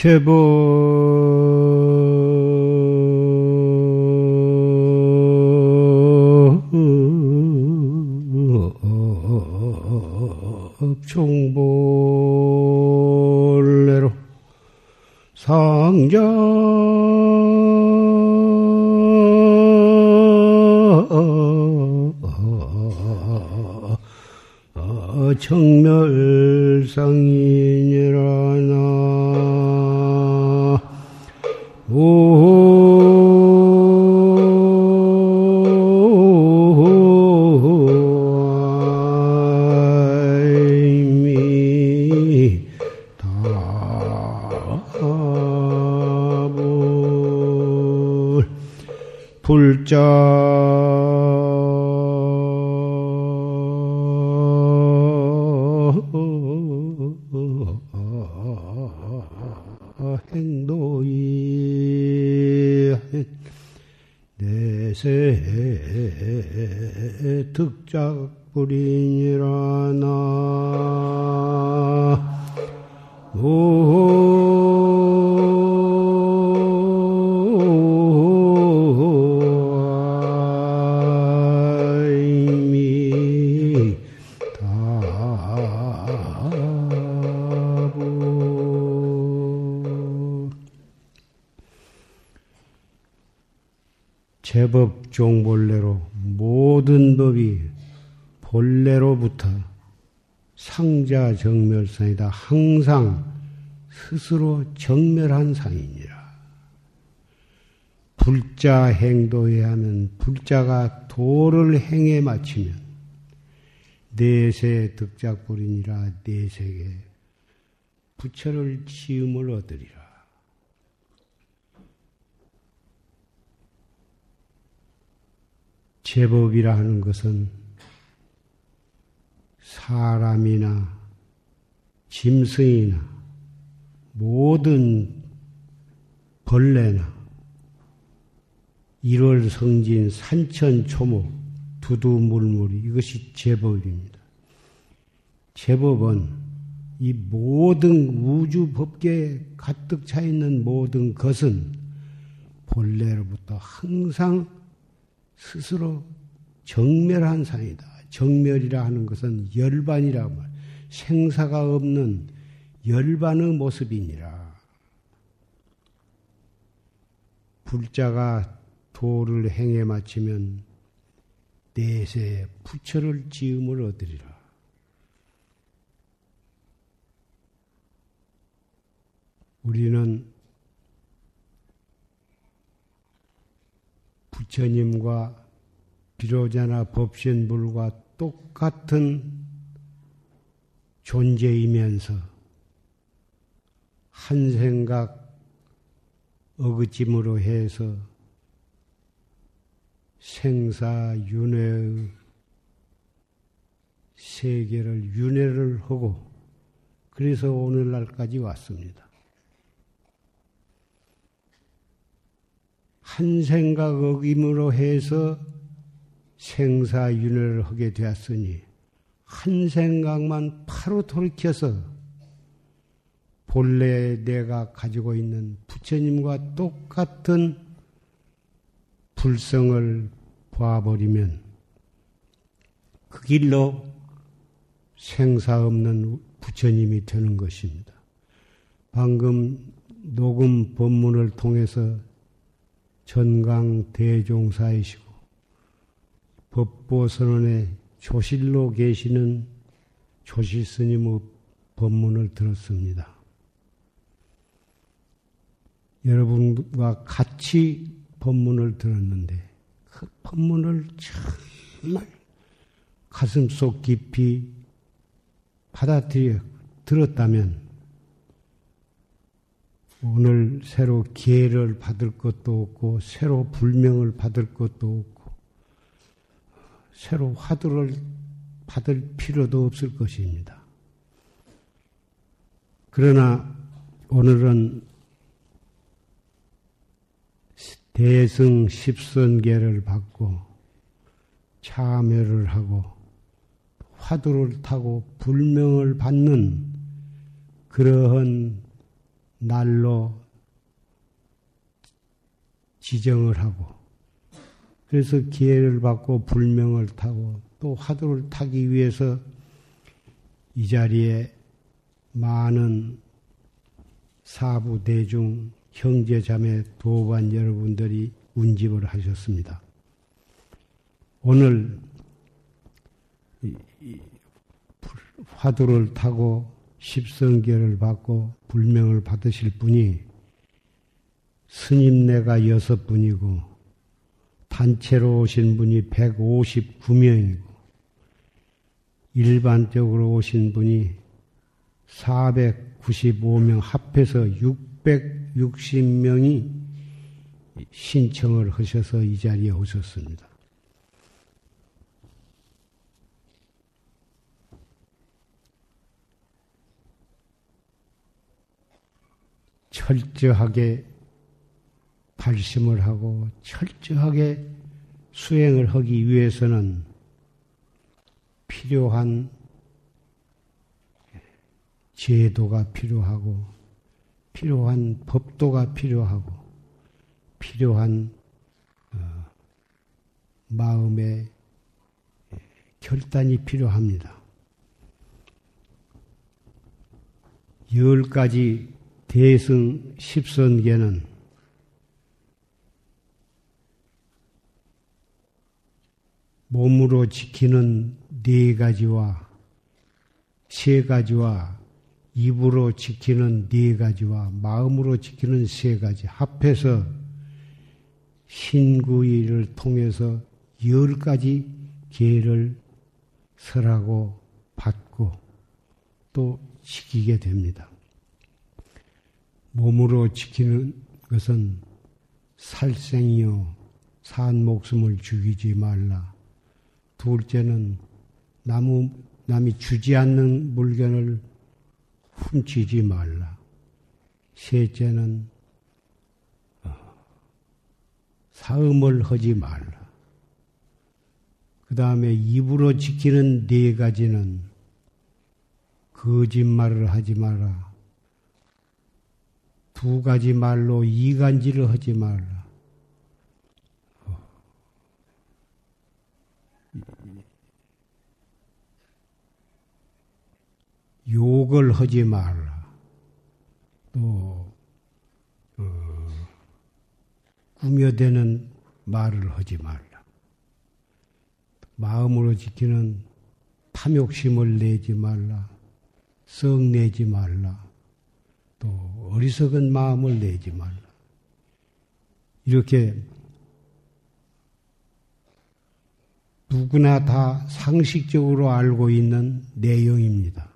제법 종볼래로 상자 제법 종본래로 모든 법이 본래로부터 상자 정멸상이다. 항상 스스로 정멸한 상이니라. 불자 행도해야 하면 불자가 도를 행해 마치면 내세 득작불이니라 내세에 부처를 지음을 얻으리라. 제법이라 하는 것은 사람이나 짐승이나 모든 벌레나 일월 성진 산천 초목 두두물물 이것이 제법입니다. 제법은 이 모든 우주 법계에 가득 차 있는 모든 것은 본래로부터 항상 스스로 정멸한 상이다. 정멸이라 하는 것은 열반이라 말, 생사가 없는 열반의 모습이니라. 불자가 도를 행해 마치면 내세 부처를 지음을 얻으리라. 우리는 부처님과 비로자나 법신불과 똑같은 존재이면서 한 생각 어그짐으로 해서 생사윤회의 세계를 윤회를 하고 그래서 오늘날까지 왔습니다. 한 생각 어김으로 해서 생사윤회를 하게 되었으니 한 생각만 바로 돌이켜서 본래 내가 가지고 있는 부처님과 똑같은 불성을 봐버리면 그 길로 생사 없는 부처님이 되는 것입니다. 방금 녹음 법문을 통해서 전강 대종사이시고 법보선언의 조실로 계시는 조실 스님의 법문을 들었습니다. 여러분과 같이 법문을 들었는데 그 법문을 정말 가슴속 깊이 받아들여 들었다면 오늘 새로 기회를 받을 것도 없고, 새로 불명을 받을 것도 없고, 새로 화두를 받을 필요도 없을 것입니다. 그러나 오늘은 대승 십선계를 받고 참여를 하고 화두를 타고 불명을 받는 그러한 날로 지정을 하고 그래서 기회를 받고 불명을 타고 또 화두를 타기 위해서 이 자리에 많은 사부 대중 형제 자매 도반 여러분들이 운집을 하셨습니다. 오늘 화두를 타고 십성계를 받고 불명을 받으실 분이 스님네가 여섯 분이고 단체로 오신 분이 159명이고 일반적으로 오신 분이 495명 합해서 660명이 신청을 하셔서 이 자리에 오셨습니다. 철저하게 발심을 하고 철저하게 수행을 하기 위해서는 필요한 제도가 필요하고 필요한 법도가 필요하고 필요한 어, 마음의 결단이 필요합니다. 열 가지 대승 십선계는 몸으로 지키는 네 가지와 세 가지와 입으로 지키는 네 가지와 마음으로 지키는 세 가지 합해서 신구이를 통해서 열 가지 계를 설하고 받고 또 지키게 됩니다. 몸으로 지키는 것은 살생이요, 산 목숨을 죽이지 말라. 둘째는 나무, 남이 주지 않는 물건을 훔치지 말라. 셋째는 어, 사음을 하지 말라. 그 다음에 입으로 지키는 네 가지는 거짓말을 하지 마라. 두 가지 말로 이간질을 하지 말라. 욕을 하지 말라. 또, 어, 꾸며대는 말을 하지 말라. 마음으로 지키는 탐욕심을 내지 말라. 썩 내지 말라. 또 어리석은 마음을 내지 말라. 이렇게 누구나 다 상식적으로 알고 있는 내용입니다.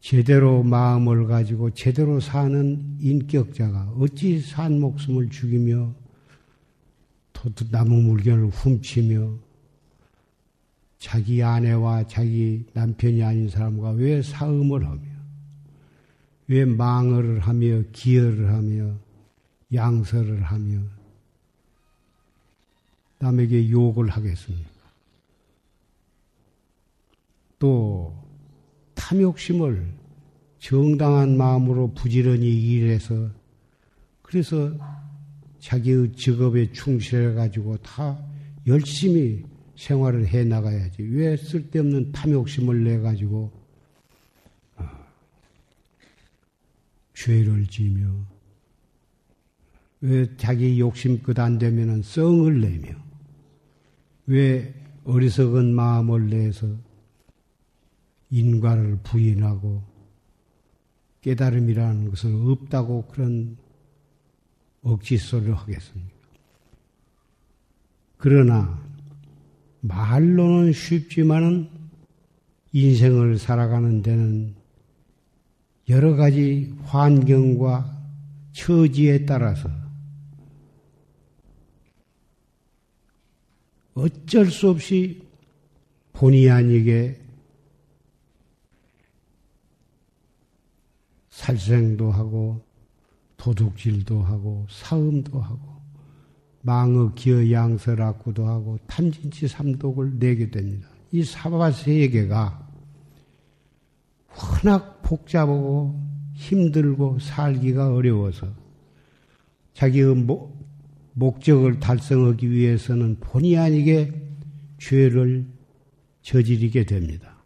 제대로 마음을 가지고 제대로 사는 인격자가 어찌 산 목숨을 죽이며 나무 물건을 훔치며 자기 아내와 자기 남편이 아닌 사람과 왜 사음을 하며 왜 망을 하며 기여를 하며 양설을 하며 남에게 욕을 하겠습니까? 또 탐욕심을 정당한 마음으로 부지런히 일해서 그래서 자기의 직업에 충실해 가지고 다 열심히 생활을 해 나가야지 왜 쓸데없는 탐욕심을 내 가지고 죄를 지며 왜 자기 욕심끝 안 되면은 썽을 내며 왜 어리석은 마음을 내서 인과를 부인하고 깨달음이라는 것은 없다고 그런 억지 소리를 하겠습니까? 그러나 말로는 쉽지만은 인생을 살아가는 데는 여러 가지 환경과 처지에 따라서 어쩔 수 없이 본의 아니게 살생도 하고 도둑질도 하고 사음도 하고 망의 기어 양설 악구도 하고 탐진치 삼독을 내게 됩니다. 이 사바세계가 워낙 복잡하고 힘들고 살기가 어려워서 자기의 목, 목적을 달성하기 위해서는 본의 아니게 죄를 저지르게 됩니다.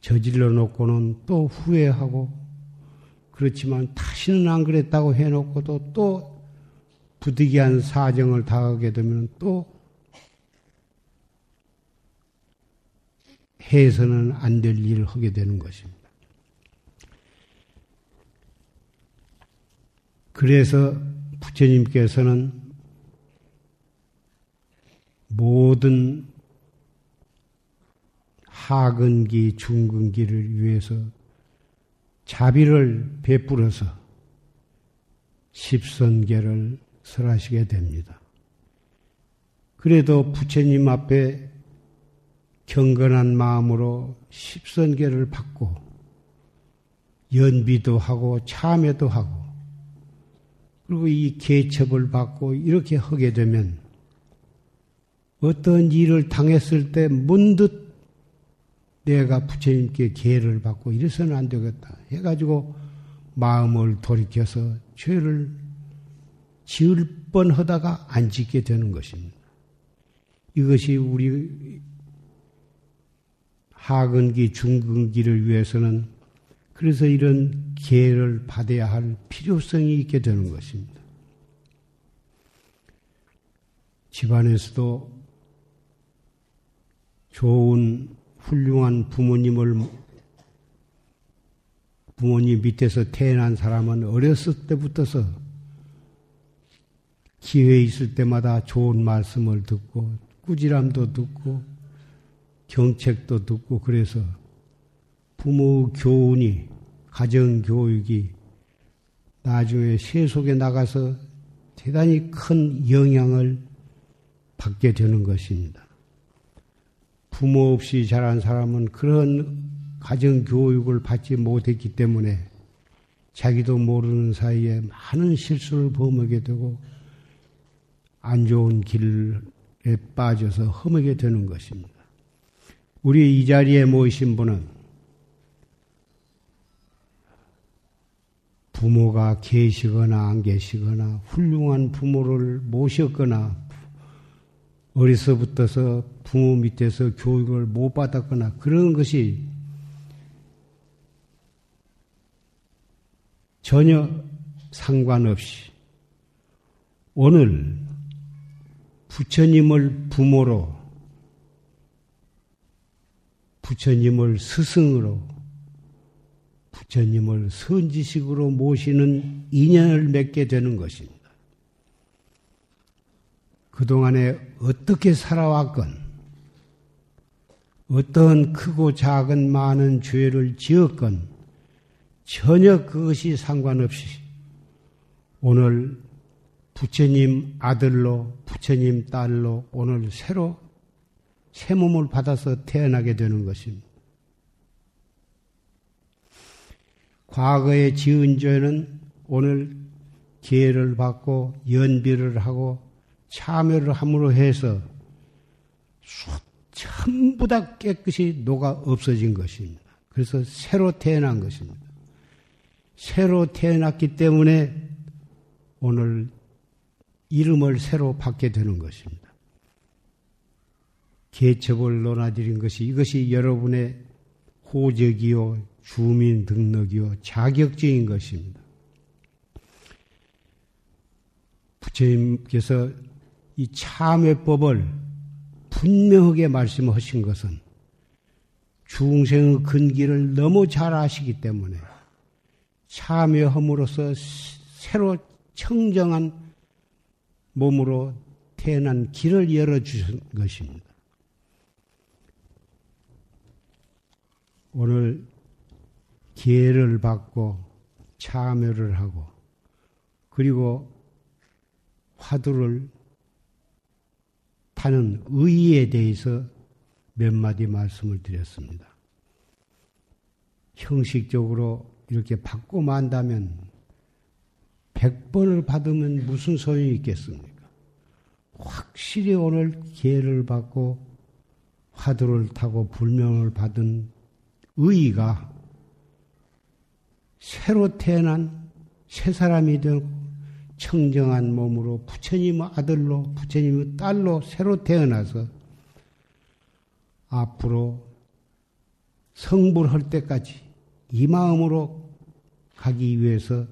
저질러 놓고는 또 후회하고 그렇지만 다시는 안 그랬다고 해놓고도 또 부득이한 사정을 당하게 되면 또 해서는 안 될 일을 하게 되는 것입니다. 그래서 부처님께서는 모든 하근기, 중근기를 위해서 자비를 베풀어서 십선계를 설하시게 됩니다. 그래도 부처님 앞에 경건한 마음으로 십선계를 받고 연비도 하고 참회도 하고 그리고 이 개첩을 받고 이렇게 하게 되면 어떤 일을 당했을 때 문득 내가 부처님께 계를 받고 이래서는 안 되겠다 해가지고 마음을 돌이켜서 죄를 지을 뻔 하다가 안 짓게 되는 것입니다. 이것이 우리 하근기, 중근기를 위해서는 그래서 이런 기회를 받아야 할 필요성이 있게 되는 것입니다. 집안에서도 좋은 훌륭한 부모님을 부모님 밑에서 태어난 사람은 어렸을 때부터서 기회 있을 때마다 좋은 말씀을 듣고 꾸지람도 듣고 경책도 듣고 그래서 부모 교훈이 가정 교육이 나중에 세속에 나가서 대단히 큰 영향을 받게 되는 것입니다. 부모 없이 자란 사람은 그런 가정 교육을 받지 못했기 때문에 자기도 모르는 사이에 많은 실수를 범하게 되고 안 좋은 길에 빠져서 험하게 되는 것입니다. 우리 이 자리에 모이신 분은 부모가 계시거나 안 계시거나 훌륭한 부모를 모셨거나 어려서부터서 부모 밑에서 교육을 못 받았거나 그런 것이 전혀 상관없이 오늘 부처님을 부모로 부처님을 스승으로 부처님을 선지식으로 모시는 인연을 맺게 되는 것입니다. 그동안에 어떻게 살아왔건, 어떤 크고 작은 많은 죄를 지었건, 전혀 그것이 상관없이 오늘 부처님 아들로, 부처님 딸로 오늘 새로 새 몸을 받아서 태어나게 되는 것입니다. 과거에 지은 죄는 오늘 기회를 받고 연비를 하고 참여를 함으로 해서 전부 다 깨끗이 녹아 없어진 것입니다. 그래서 새로 태어난 것입니다. 새로 태어났기 때문에 오늘 이름을 새로 받게 되는 것입니다. 개첩을 논하드린 것이 이것이 여러분의 호적이요, 주민 등록이요, 자격증인 것입니다. 부처님께서 이 참회법을 분명하게 말씀하신 것은 중생의 근기를 너무 잘 아시기 때문에 참여함으로써 새로 청정한 몸으로 태어난 길을 열어주신 것입니다. 오늘 기회를 받고 참여를 하고 그리고 화두를 타는 의의에 대해서 몇 마디 말씀을 드렸습니다. 형식적으로 이렇게 받고 만다면 100번을 받으면 무슨 소용이 있겠습니까? 확실히 오늘 기회를 받고 화두를 타고 불명을 받은 의의가 새로 태어난 새 사람이 되고 청정한 몸으로 부처님 아들로 부처님 딸로 새로 태어나서 앞으로 성불할 때까지 이 마음으로 가기 위해서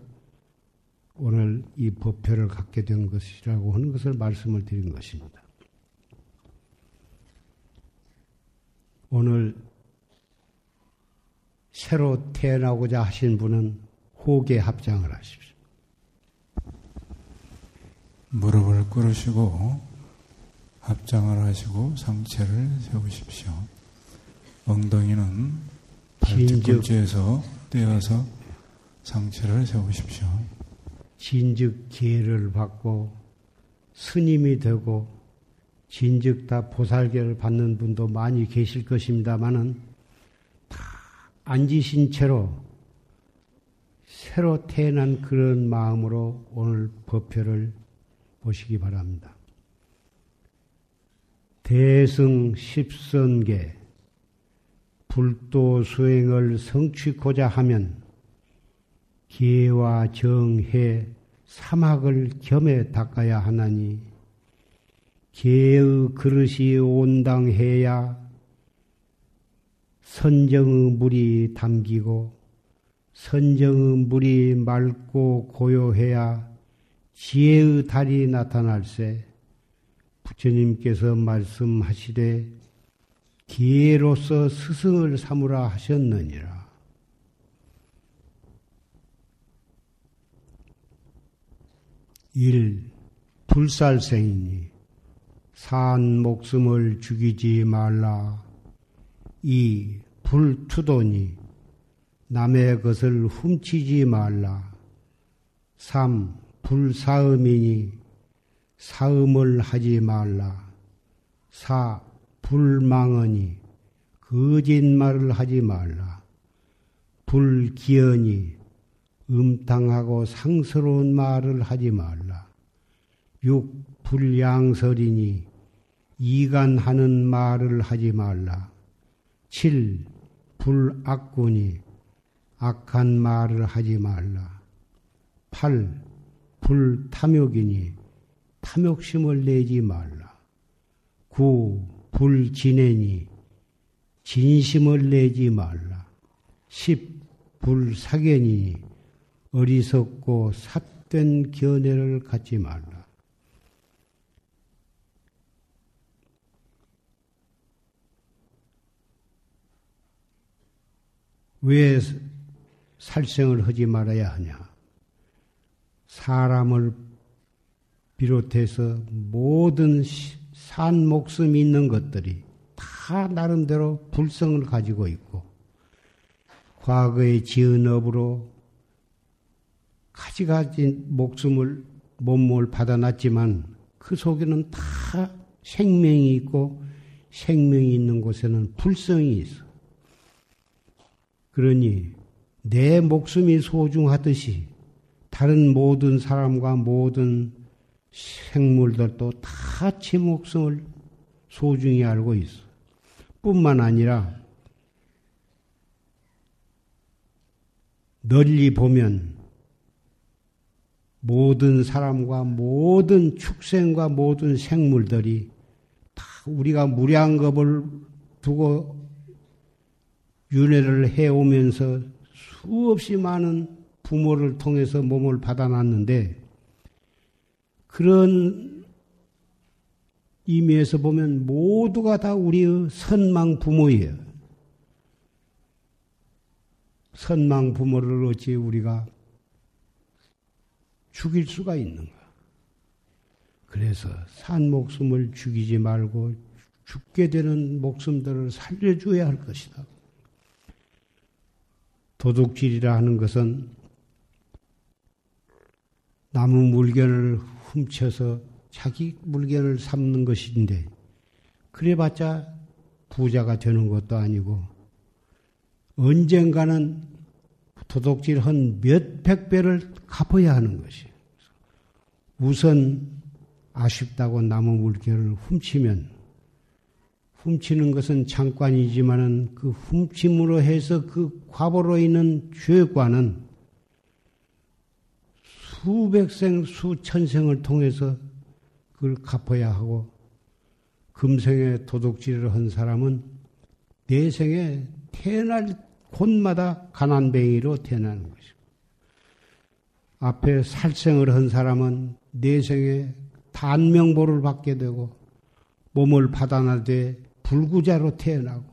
오늘 이 법표를 갖게 된 것이라고 하는 것을 말씀을 드린 것입니다. 오늘 새로 태어나고자 하신 분은 호계 합장을 하십시오. 무릎을 꿇으시고 합장을 하시고 상체를 세우십시오. 엉덩이는 발뒤꿈치에서 떼어서 상체를 세우십시오. 진즉 기회를 받고 스님이 되고 진즉 다 보살계를 받는 분도 많이 계실 것입니다만은 다 앉으신 채로 새로 태어난 그런 마음으로 오늘 법표를 보시기 바랍니다. 대승 십선계 불도 수행을 성취고자 하면 기와 정해 사막을 겸해 닦아야 하나니 개의 그릇이 온당해야 선정의 물이 담기고 선정의 물이 맑고 고요해야 지혜의 달이 나타날세 부처님께서 말씀하시되 기회로서 스승을 삼으라 하셨느니라. 일 불살생이니 산 목숨을 죽이지 말라. 이 불투도니 남의 것을 훔치지 말라. 삼 불사음이니 사음을 하지 말라. 사 불망언이 거짓말을 하지 말라. 불기언이 음탕하고 상스러운 말을 하지 말라. 육 불양설이니 이간하는 말을 하지 말라. 칠 불악군이 악한 말을 하지 말라. 팔 불탐욕이니 탐욕심을 내지 말라. 구 불진애니 진심을 내지 말라. 십 불사견이니 어리석고 삿된 견해를 갖지 말라. 왜 살생을 하지 말아야 하냐? 사람을 비롯해서 모든 산 목숨이 있는 것들이 다 나름대로 불성을 가지고 있고 과거의 지은 업으로 가지가지 목숨을 몸을 받아놨지만 그 속에는 다 생명이 있고 생명이 있는 곳에는 불성이 있어. 그러니 내 목숨이 소중하듯이 다른 모든 사람과 모든 생물들도 다 제 목숨을 소중히 알고 있어. 뿐만 아니라 널리 보면 모든 사람과 모든 축생과 모든 생물들이 다 우리가 무량겁을 두고 윤회를 해오면서 수없이 많은 부모를 통해서 몸을 받아놨는데 그런 의미에서 보면 모두가 다 우리의 선망 부모예요. 선망 부모를 어찌 우리가 죽일 수가 있는가? 그래서 산 목숨을 죽이지 말고 죽게 되는 목숨들을 살려줘야 할 것이다. 도둑질이라 하는 것은 나무 물건을 훔쳐서 자기 물건을 삼는 것인데 그래봤자 부자가 되는 것도 아니고 언젠가는 도둑질 한 몇백 배를 갚아야 하는 것이. 우선 아쉽다고 나무 물건을 훔치면 훔치는 것은 잠깐이지만은 그 훔침으로 해서 그 과보로 있는 죄과는 수백생, 수천생을 통해서 그걸 갚아야 하고, 금생에 도둑질을 한 사람은 내생에 태어날 곳마다 가난뱅이로 태어나는 것이고, 앞에 살생을 한 사람은 내생에 단명보를 받게 되고, 몸을 받아나되 불구자로 태어나고,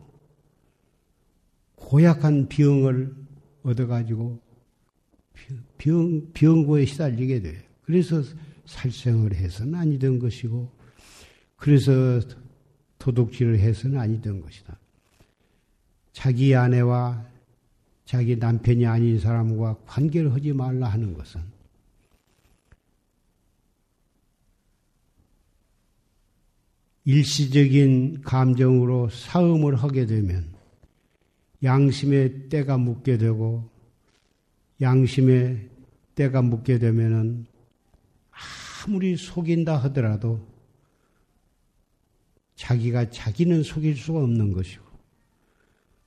고약한 병을 얻어가지고 병, 병고에 시달리게 돼요. 그래서 살생을 해서는 아니던 것이고, 그래서 도둑질을 해서는 아니던 것이다. 자기 아내와 자기 남편이 아닌 사람과 관계를 하지 말라 하는 것은 일시적인 감정으로 싸움을 하게 되면 양심의 때가 묻게 되고 양심의 때가 묻게 되면은 아무리 속인다 하더라도 자기가 자기는 속일 수가 없는 것이고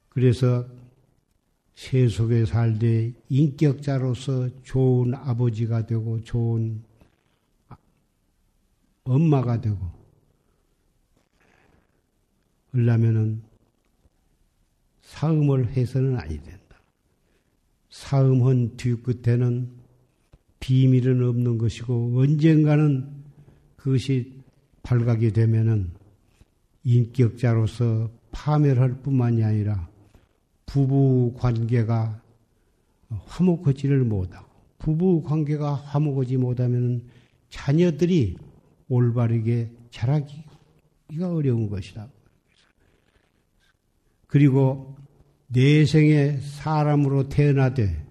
그래서 세속에 살되 인격자로서 좋은 아버지가 되고 좋은 엄마가 되고 그러려면은 사음을 해서는 아니 된다. 사음한 뒤끝에는 비밀은 없는 것이고 언젠가는 그것이 발각이 되면은 인격자로서 파멸할 뿐만이 아니라 부부 관계가 화목하지를 못하고 부부 관계가 화목하지 못하면 자녀들이 올바르게 자라기가 어려운 것이다. 그리고 내생에 사람으로 태어나되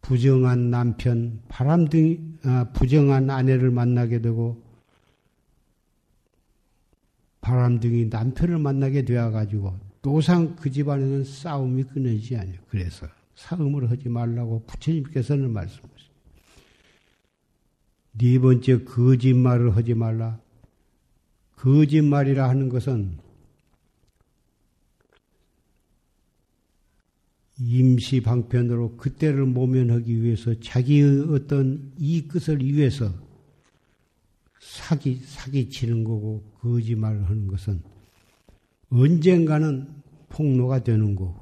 부정한 남편, 바람등 아, 부정한 아내를 만나게 되고 바람등이 남편을 만나게 되어 가지고 노상 그 집안에는 싸움이 끊어지지 않아요. 그래서 싸움을 하지 말라고 부처님께서는 말씀하셨어요. 네 번째 거짓말을 하지 말라. 거짓말이라 하는 것은 임시 방편으로 그때를 모면하기 위해서 자기의 어떤 이 끝을 위해서 사기, 사기 치는 거고 거짓말을 하는 것은 언젠가는 폭로가 되는 거고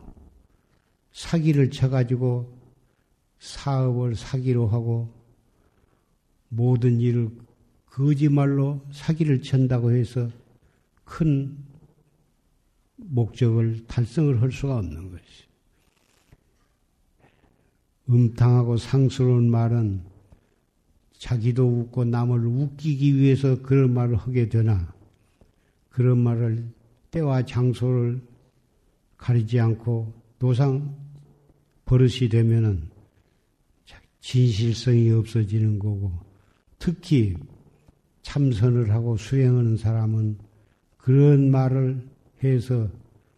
사기를 쳐가지고 사업을 사기로 하고 모든 일을 거짓말로 사기를 쳤다고 해서 큰 목적을 달성을 할 수가 없는 것이. 음탕하고 상스러운 말은 자기도 웃고 남을 웃기기 위해서 그런 말을 하게 되나 그런 말을 때와 장소를 가리지 않고 노상 버릇이 되면은 진실성이 없어지는 거고 특히 참선을 하고 수행하는 사람은 그런 말을 해서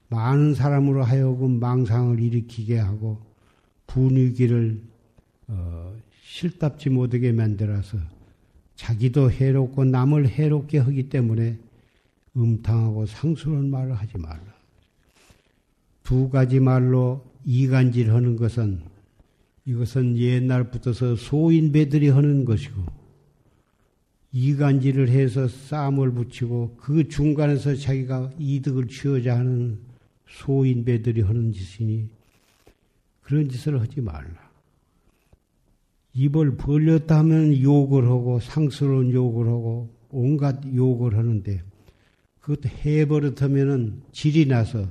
많은 사람으로 하여금 망상을 일으키게 하고 분위기를 어, 실답지 못하게 만들어서 자기도 해롭고 남을 해롭게 하기 때문에 음탕하고 상스러운 말을 하지 말라. 두 가지 말로 이간질 하는 것은 이것은 옛날부터서 소인배들이 하는 것이고 이간질을 해서 싸움을 붙이고 그 중간에서 자기가 이득을 취하자 하는 소인배들이 하는 짓이니 그런 짓을 하지 말라. 입을 벌렸다 하면 욕을 하고 상스러운 욕을 하고 온갖 욕을 하는데 그것도 해버릇하면은 질이 나서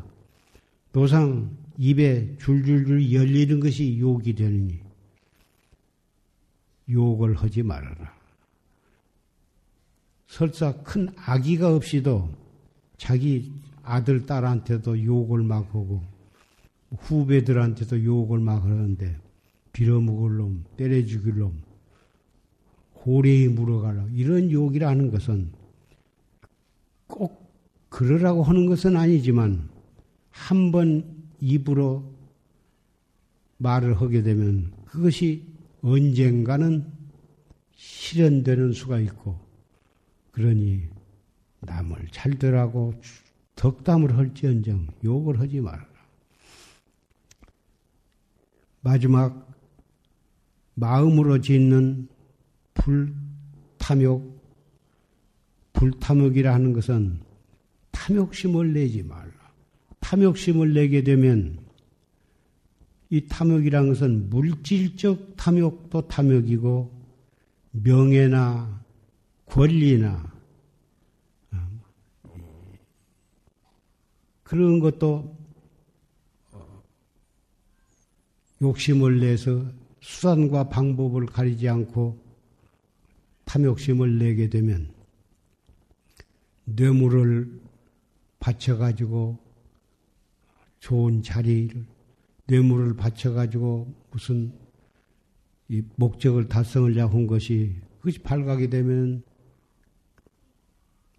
노상 입에 줄줄줄 열리는 것이 욕이 되느니 욕을 하지 말아라. 설사 큰 아기가 없이도 자기 아들, 딸한테도 욕을 막 하고 후배들한테도 욕을 막 하는데 빌어먹을 놈, 때려 죽일 놈, 호래에 물어가라 이런 욕이라는 것은 꼭 그러라고 하는 것은 아니지만 한 번 입으로 말을 하게 되면 그것이 언젠가는 실현되는 수가 있고 그러니 남을 잘들하고 덕담을 할지언정 욕을 하지 말아라. 마지막 마음으로 짓는 불탐욕, 불탐욕이라 하는 것은 탐욕심을 내지 말라. 탐욕심을 내게 되면 이 탐욕이라는 것은 물질적 탐욕도 탐욕이고 명예나 권리나 어, 그런 것도 욕심을 내서 수단과 방법을 가리지 않고 탐욕심을 내게 되면 뇌물을 바쳐가지고 좋은 자리를 뇌물을 바쳐가지고 무슨 이 목적을 달성하려고 한 것이 그것이 발각이 되면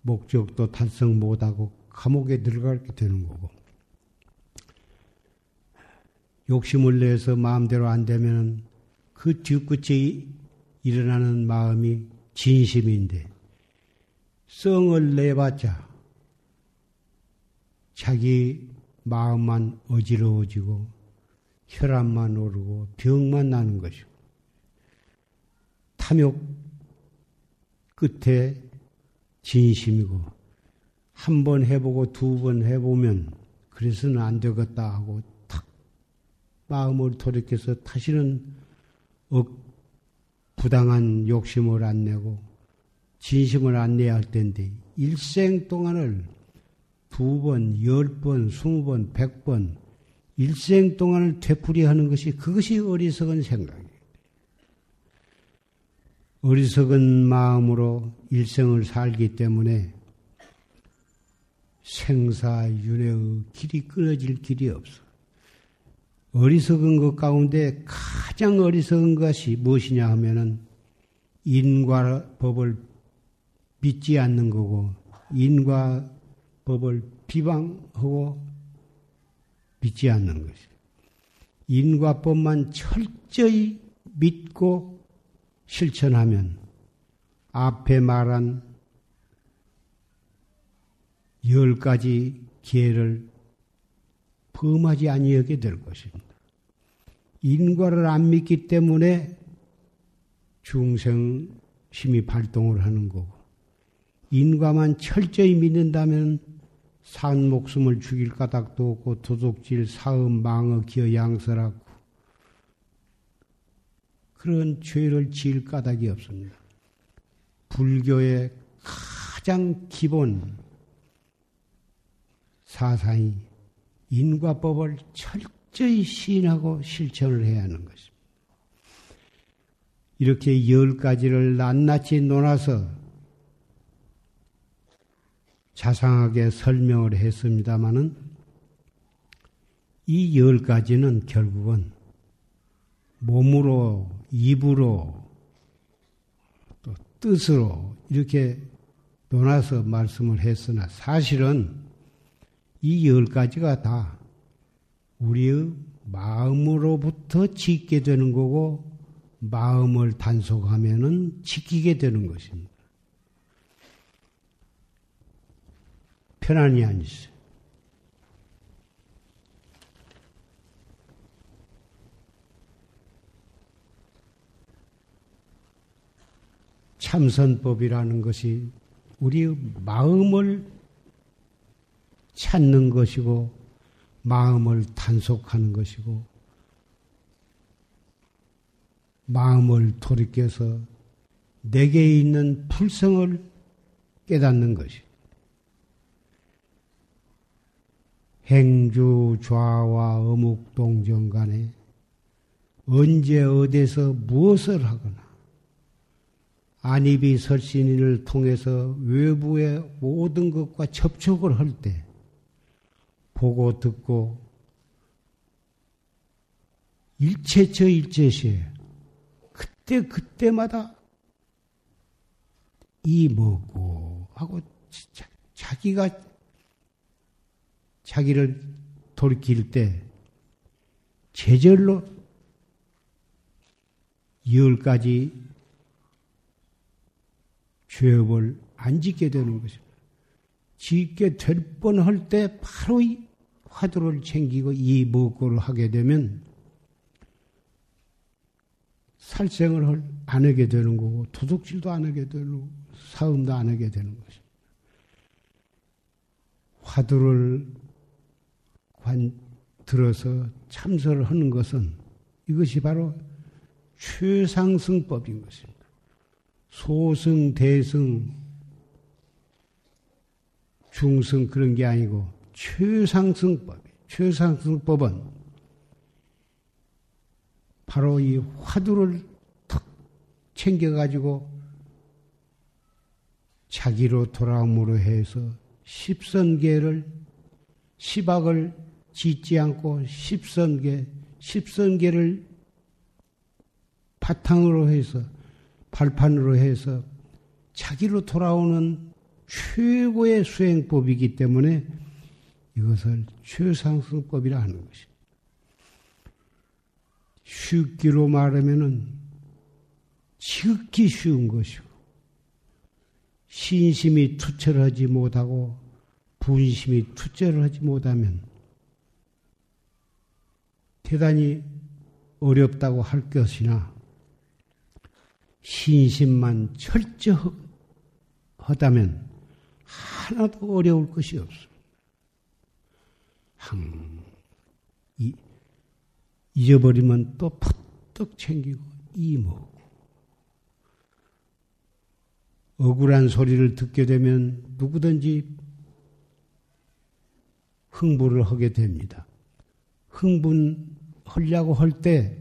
목적도 달성 못하고 감옥에 들어가게 되는 거고 욕심을 내서 마음대로 안 되면 그 뒤끝에 일어나는 마음이 진심인데 성을 내봤자 자기 마음만 어지러워지고 혈압만 오르고 병만 나는 것이고 탐욕 끝에 진심이고 한 번 해보고 두 번 해보면 그래서는 안 되겠다 하고 탁 마음을 돌이켜서 다시는 부당한 욕심을 안 내고 진심을 안 내야 할 텐데 일생 동안을 두 번, 열 번, 스무 번, 백 번, 일생 동안을 되풀이하는 것이 그것이 어리석은 생각이에요. 어리석은 마음으로 일생을 살기 때문에 생사 윤회의 길이 끊어질 길이 없어. 어리석은 것 가운데 가장 어리석은 것이 무엇이냐 하면은 인과 법을 믿지 않는 거고 인과 법을 비방하고 믿지 않는 것이. 인과 법만 철저히 믿고 실천하면 앞에 말한 열 가지 기회를 범하지 아니하게 될 것입니다. 인과를 안 믿기 때문에 중생 심이 발동을 하는 거고 인과만 철저히 믿는다면 산 목숨을 죽일 까닭도 없고 도둑질, 사음, 망어, 기어, 양설하고 그런 죄를 지을 까닭이 없습니다. 불교의 가장 기본 사상이 인과법을 철저히 시인하고 실천을 해야 하는 것입니다. 이렇게 열 가지를 낱낱이 논아서 자상하게 설명을 했습니다마는 이 열 가지는 결국은 몸으로, 입으로, 또 뜻으로 이렇게 논아서 말씀을 했으나 사실은 이 열 가지가 다 우리의 마음으로부터 짓게 되는 거고 마음을 단속하면은 지키게 되는 것입니다. 편안히 앉으세요. 참선법이라는 것이 우리의 마음을 찾는 것이고 마음을 단속하는 것이고 마음을 돌이켜서 내게 있는 불성을 깨닫는 것이 행주 좌와 어묵 동정 간에 언제 어디서 무엇을 하거나 안입이 설신인을 통해서 외부의 모든 것과 접촉을 할 때 보고 듣고 일체처 일체시에 그때 그때마다 이 먹고 하고 자기가 자기를 돌이킬 때 제절로 열 가지 죄업을 안 짓게 되는 것입니다. 짓게 될 뻔할 때 바로 이 화두를 챙기고 이 먹고를 하게 되면 살생을 안 하게 되는 거고 도둑질도 안 하게 되고 사음도 안 하게 되는 것입니다. 화두를 관 들어서 참선을 하는 것은 이것이 바로 최상승법인 것입니다. 소승, 대승, 중승 그런 게 아니고 최상승법. 최상승법은 바로 이 화두를 탁 챙겨가지고 자기로 돌아옴으로 해서 십선계를 시박을 짓지 않고 십선계 십선계를 바탕으로 해서 발판으로 해서 자기로 돌아오는 최고의 수행법이기 때문에 이것을 최상승법이라 하는 것입니다. 쉽기로 말하면은 지극히 쉬운 것이고 신심이 투철 하지 못하고 분심이 투철을 하지 못하면 대단히 어렵다고 할 것이나 신심만 철저하다면 하나도 어려울 것이 없어. 항, 이, 잊어버리면 또 퍼뜩 챙기고 이먹고 억울한 소리를 듣게 되면 누구든지 흥분을 하게 됩니다. 흥분하려고 할 때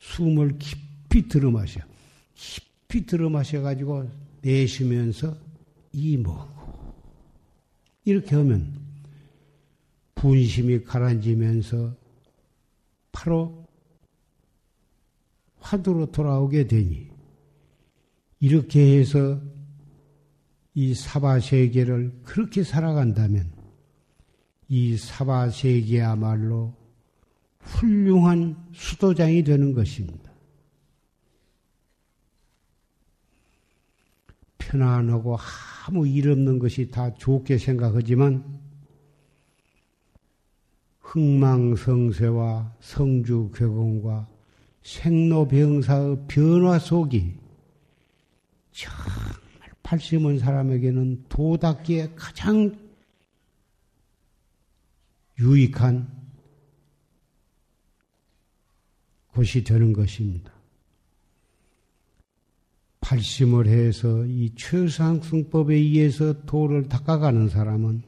숨을 깊이 들어 마셔. 깊이 들어 마셔 가지고 내쉬면서 이먹고 이렇게 하면 분심이 가라앉으면서 바로 화두로 돌아오게 되니 이렇게 해서 이 사바 세계를 그렇게 살아간다면 이 사바 세계야말로 훌륭한 수도장이 되는 것입니다. 편안하고 아무 일 없는 것이 다 좋게 생각하지만 흥망성쇠와 성주괴공과 생로병사의 변화 속이 정말 팔심은 사람에게는 도닦기에 가장 유익한 곳이 되는 것입니다. 팔심을 해서 이 최상승법에 의해서 도를 닦아가는 사람은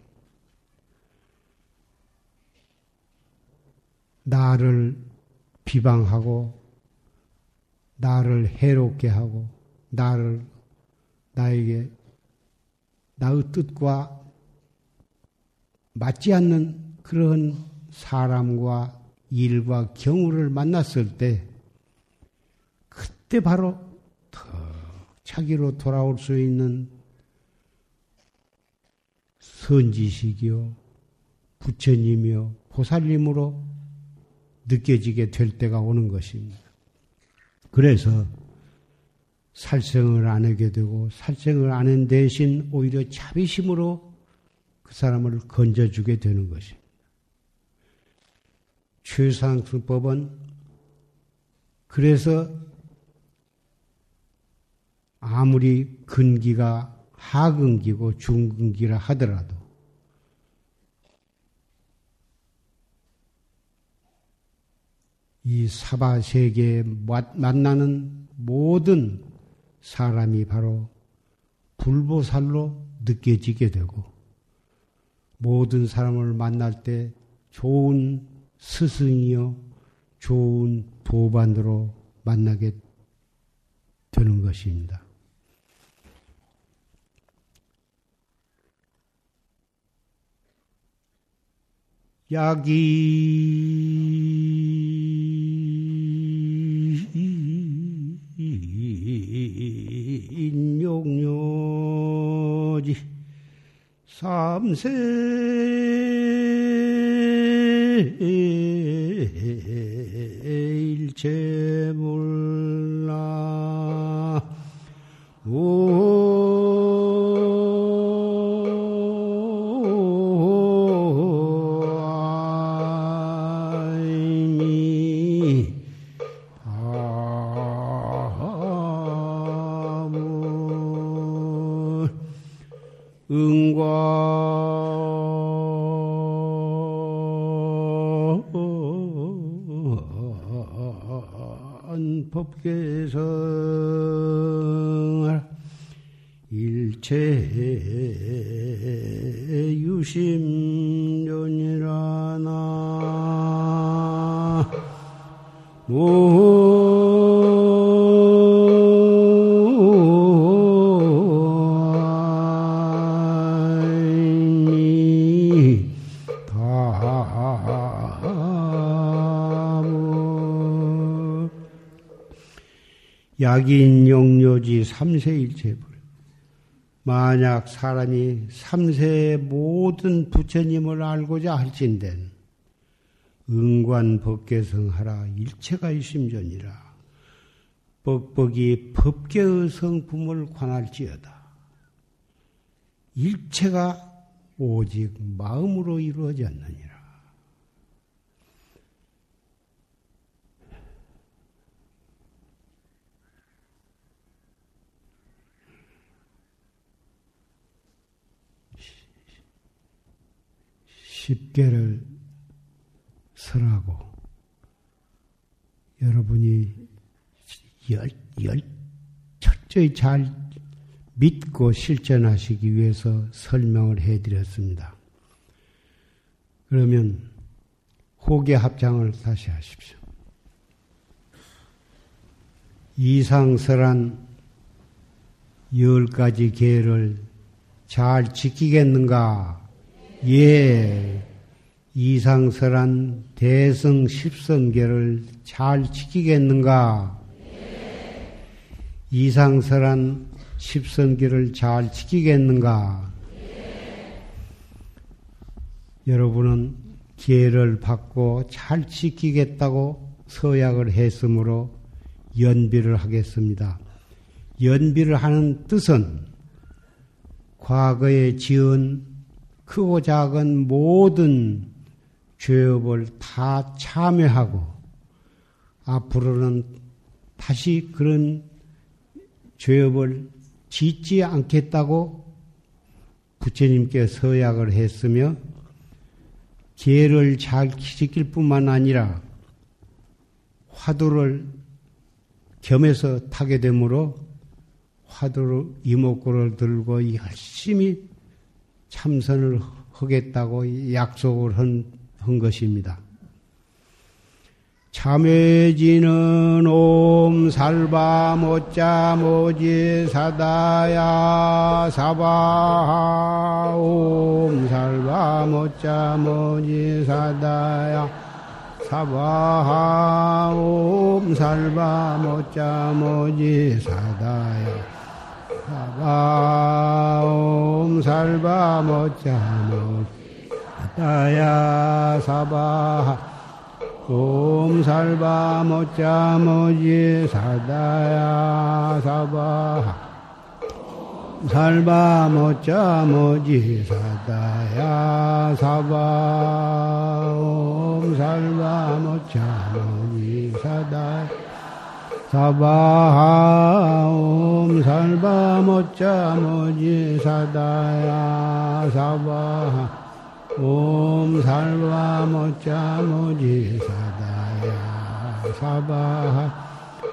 나를 비방하고 나를 해롭게 하고 나를 나에게 나의 뜻과 맞지 않는 그런 사람과 일과 경우를 만났을 때 그때 바로 더 자기로 돌아올 수 있는 선지식이요 부처님이요 보살님으로 느껴지게 될 때가 오는 것입니다. 그래서 살생을 안 하게 되고 살생을 안 한 대신 오히려 자비심으로 그 사람을 건져주게 되는 것입니다. 최상수법은 그래서 아무리 근기가 하근기고 중근기라 하더라도 이 사바 세계에 만나는 모든 사람이 바로 불보살로 느껴지게 되고 모든 사람을 만날 때 좋은 스승이요, 좋은 도반으로 만나게 되는 것입니다. 약이 인욕료지. 삼세. 일체 몰 영료지 삼세일체불. 만약 사람이 삼세의 모든 부처님을 알고자 할진된 응관 법계성하라 일체가 이심전이라 뻑뻑이 법계의 성품을 관할지어다. 일체가 오직 마음으로 이루어졌느니라. 십계를 설하고 여러분이 열, 열, 철저히 잘 믿고 실천하시기 위해서 설명을 해드렸습니다. 그러면 호계 합장을 다시 하십시오. 이상설한 열 가지 계를 잘 지키겠는가? 예, 이상설한 대성 십성계를 잘 지키겠는가? 이상설한 십성계를 잘 지키겠는가? 여러분은 기회를 받고 잘 지키겠다고 서약을 했으므로 연비를 하겠습니다. 연비를 하는 뜻은 과거에 지은 크고 작은 모든 죄업을 다 참여하고 앞으로는 다시 그런 죄업을 짓지 않겠다고 부처님께 서약을 했으며 기를잘 지킬 뿐만 아니라 화두를 겸해서 타게 되므로 화두를 이목구를 들고 열심히 참선을 하겠다고 약속을 한, 한 것입니다. 참회지는 옴 살바 모자 모지 사다야 사바하 옴 살바 모자 모지 사다야 사바하 옴 살바 모자 모지 사다야 사바옴 살바 모짜모 따야 사바 옴 살바 모짜모지 사다야 사바 살바 모짜모지 사다야 사바 옴 살바 모짜모지 사다야 사바하옴 살바 모짜 모지 사다야 사바하 옴 살바 모짜 모지 사다야 사바하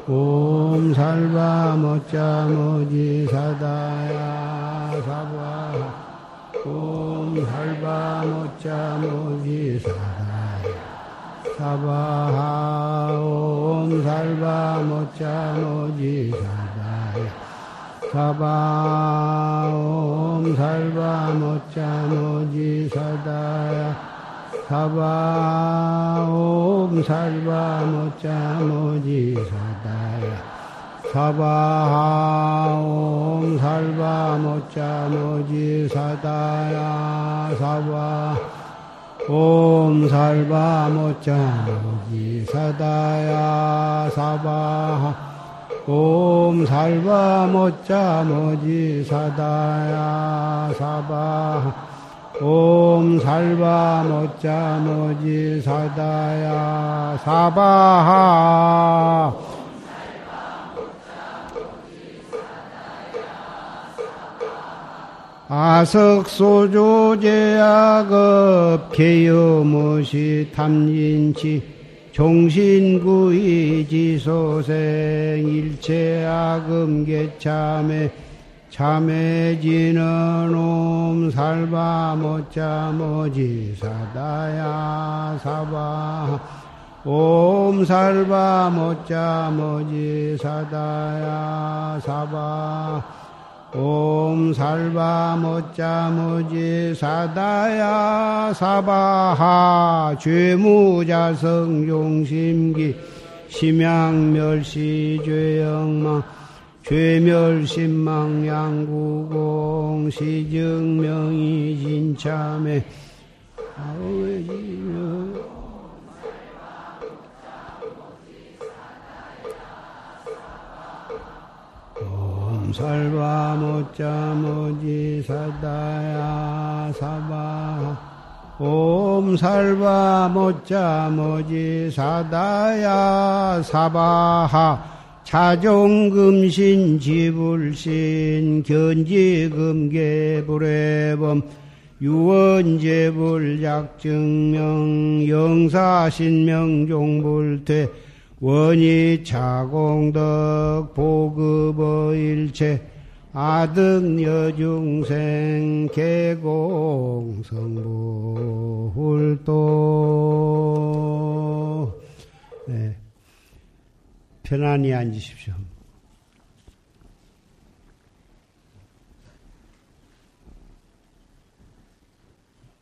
옴 살바 모짜 모지 사다야 사바하 옴 살바 모짜 모지 사다야 사바하 옴 살바 모지 사바야 사바 옴 살바 모지 사다야 사바 옴 살바 모지 사다야 사바하 옴 살바 모지 사다야 사바 옴 살바 모짜 모지 사다야 사바하 옴 살바 모짜 모지 사다야 사바하 옴 살바 모짜 모지 사다야 사바하 아석소조 제약업 개여무시 탐진치 종신구이지소생 일체 악음계참에 참해지는 옴 살바 못자 모지 사다야 사바 옴 살바 못자 모지 사다야 사바 옴 살바 못자 모지 사다야 사바하 죄무자성 용심기 심양멸시 죄영망 죄멸신망양구공 시증명이 진참에 아우지며 살바 못자 모지 사다야 사바. 옴 살바 못자 모지 사다야 사바하. 차종금신 지불신 견지금계불해범. 유언제불 약증명 영사신명종불퇴 원이차공덕 보급어 일체 아등 여중생 개공 성불도 네. 편안히 앉으십시오.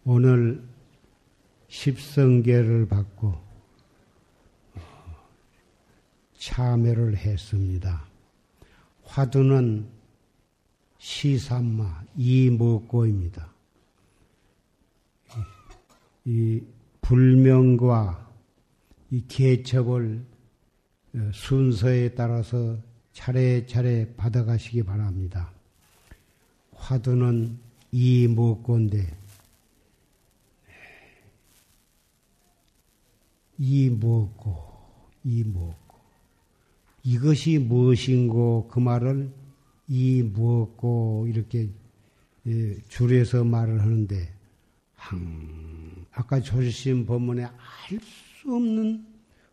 오늘 십성계를 받고 참여를 했습니다. 화두는 시삼마 이목고입니다. 이 불명과 이 개첩을 어, 순서에 따라서 차례차례 받아가시기 바랍니다. 화두는 이목고인데 이목고 이목고 이것이 무엇인고 그 말을 이목고 이렇게 예, 줄여서 말을 하는데 항 아까 조심 법문에 알 수 없는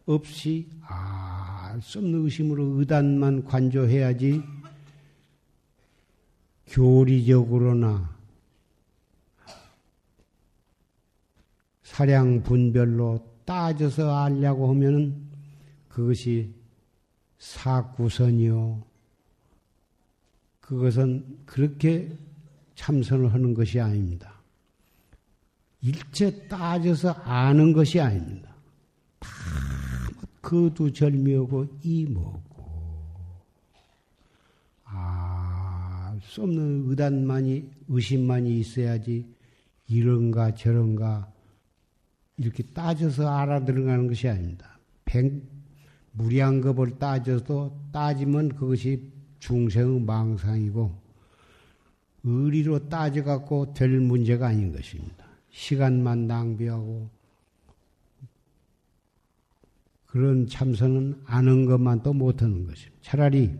없이 알 수 없는 의심으로 의단만 관조해야지 교리적으로나 사량 분별로 따져서 알려고 하면은 그것이 사구선이요. 그것은 그렇게 참선을 하는 것이 아닙니다. 일체 따져서 아는 것이 아닙니다. 그도 절미하고 이먹고 알수 없는 의단만이 의심만이 있어야지 이런가 저런가 이렇게 따져서 알아들어가는 것이 아닙니다. 백, 무량급을 따져도 따지면 그것이 중생의 망상이고 의리로 따져갖고 될 문제가 아닌 것입니다. 시간만 낭비하고 그런 참선은 아는 것만 또 못하는 것입니다. 차라리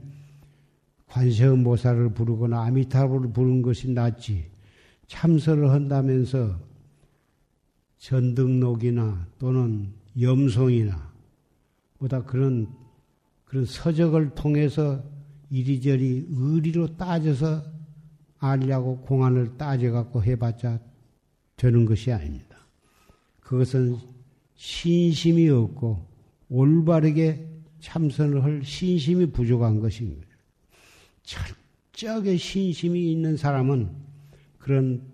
관세음보살을 부르거나 아미타불을 부르는 것이 낫지. 참선을 한다면서 전등록이나 또는 염송이나 보다 그런 그런 서적을 통해서 이리저리 의리로 따져서 알려고 공안을 따져갖고 해봤자 되는 것이 아닙니다. 그것은 신심이 없고 올바르게 참선을 할 신심이 부족한 거예요. 철저하게 신심이 있는 사람은 그런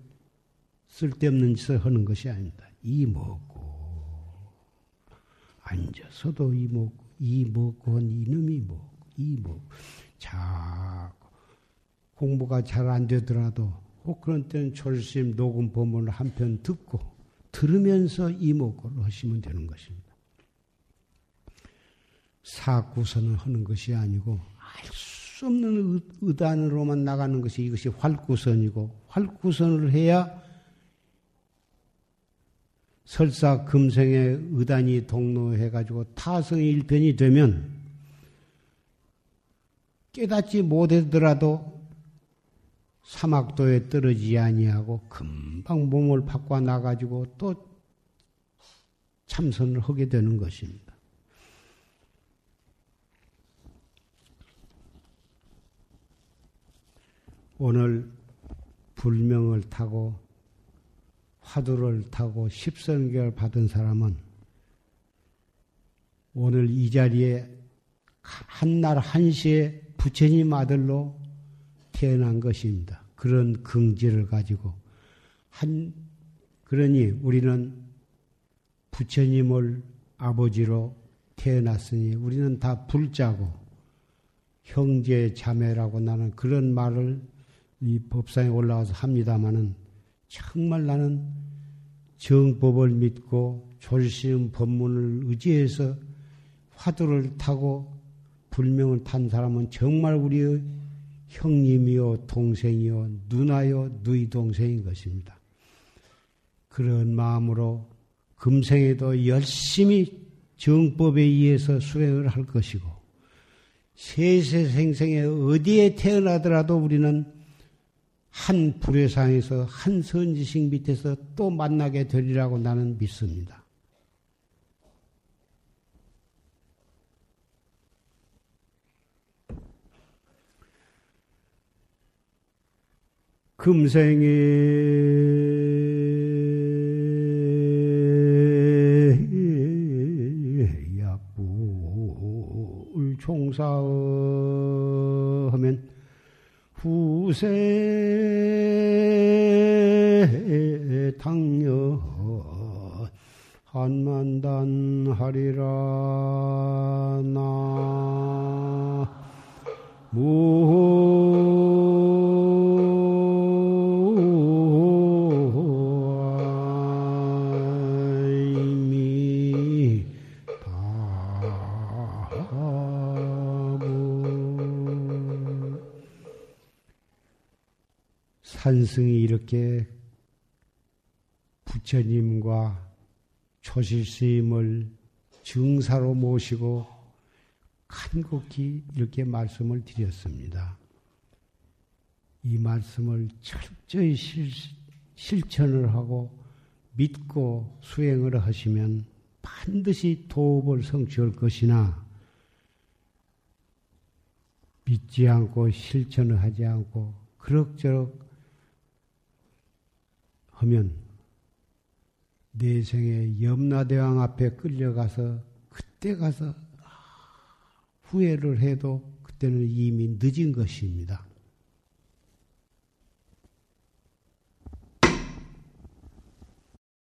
쓸데없는 짓을 하는 것이 아닙니다. 이 먹고 앉아서도 이 먹고 이 먹고 한 이놈이 먹고 이 먹고 자꾸 공부가 잘 안 되더라도 혹 그런 때는 졸심 녹음 법문을 한 편 듣고 들으면서 이 먹고를 하시면 되는 것입니다. 사구선을 하는 것이 아니고 알 수 없는 의단으로만 나가는 것이 이것이 활구선이고 활구선을 해야 설사 금생에 의단이 동로해가지고 타성이 일편이 되면 깨닫지 못하더라도 사막도에 떨어지 아니하고 금방 몸을 바꿔 나가지고 또 참선을 하게 되는 것입니다. 오늘 불명을 타고 화두를 타고 십선계를 받은 사람은 오늘 이 자리에 한날 한시에 부처님 아들로 태어난 것입니다. 그런 긍지를 가지고 한 그러니 우리는 부처님을 아버지로 태어났으니 우리는 다 불자고 형제 자매라고 나는 그런 말을 이 법상에 올라와서 합니다마는 정말 나는 정법을 믿고 졸심 법문을 의지해서 화두를 타고 불명을 탄 사람은 정말 우리의 형님이요 동생이요 누나요 누이 동생인 것입니다. 그런 마음으로 금생에도 열심히 정법에 의해서 수행을 할 것이고 세세생생에 어디에 태어나더라도 우리는 한 불회상에서 한 선지식 밑에서 또 만나게 되리라고 나는 믿습니다. 금생에 종사하면 후세 당연 한만단 하리라 산승이 이렇게 부처님과 초실스님을 증사로 모시고 간곡히 이렇게 말씀을 드렸습니다. 이 말씀을 철저히 실, 실천을 하고 믿고 수행을 하시면 반드시 도업을 성취할 것이나 믿지 않고 실천을 하지 않고 그럭저럭 하면 내생의 염라대왕 앞에 끌려가서 그때 가서 후회를 해도 그때는 이미 늦은 것입니다.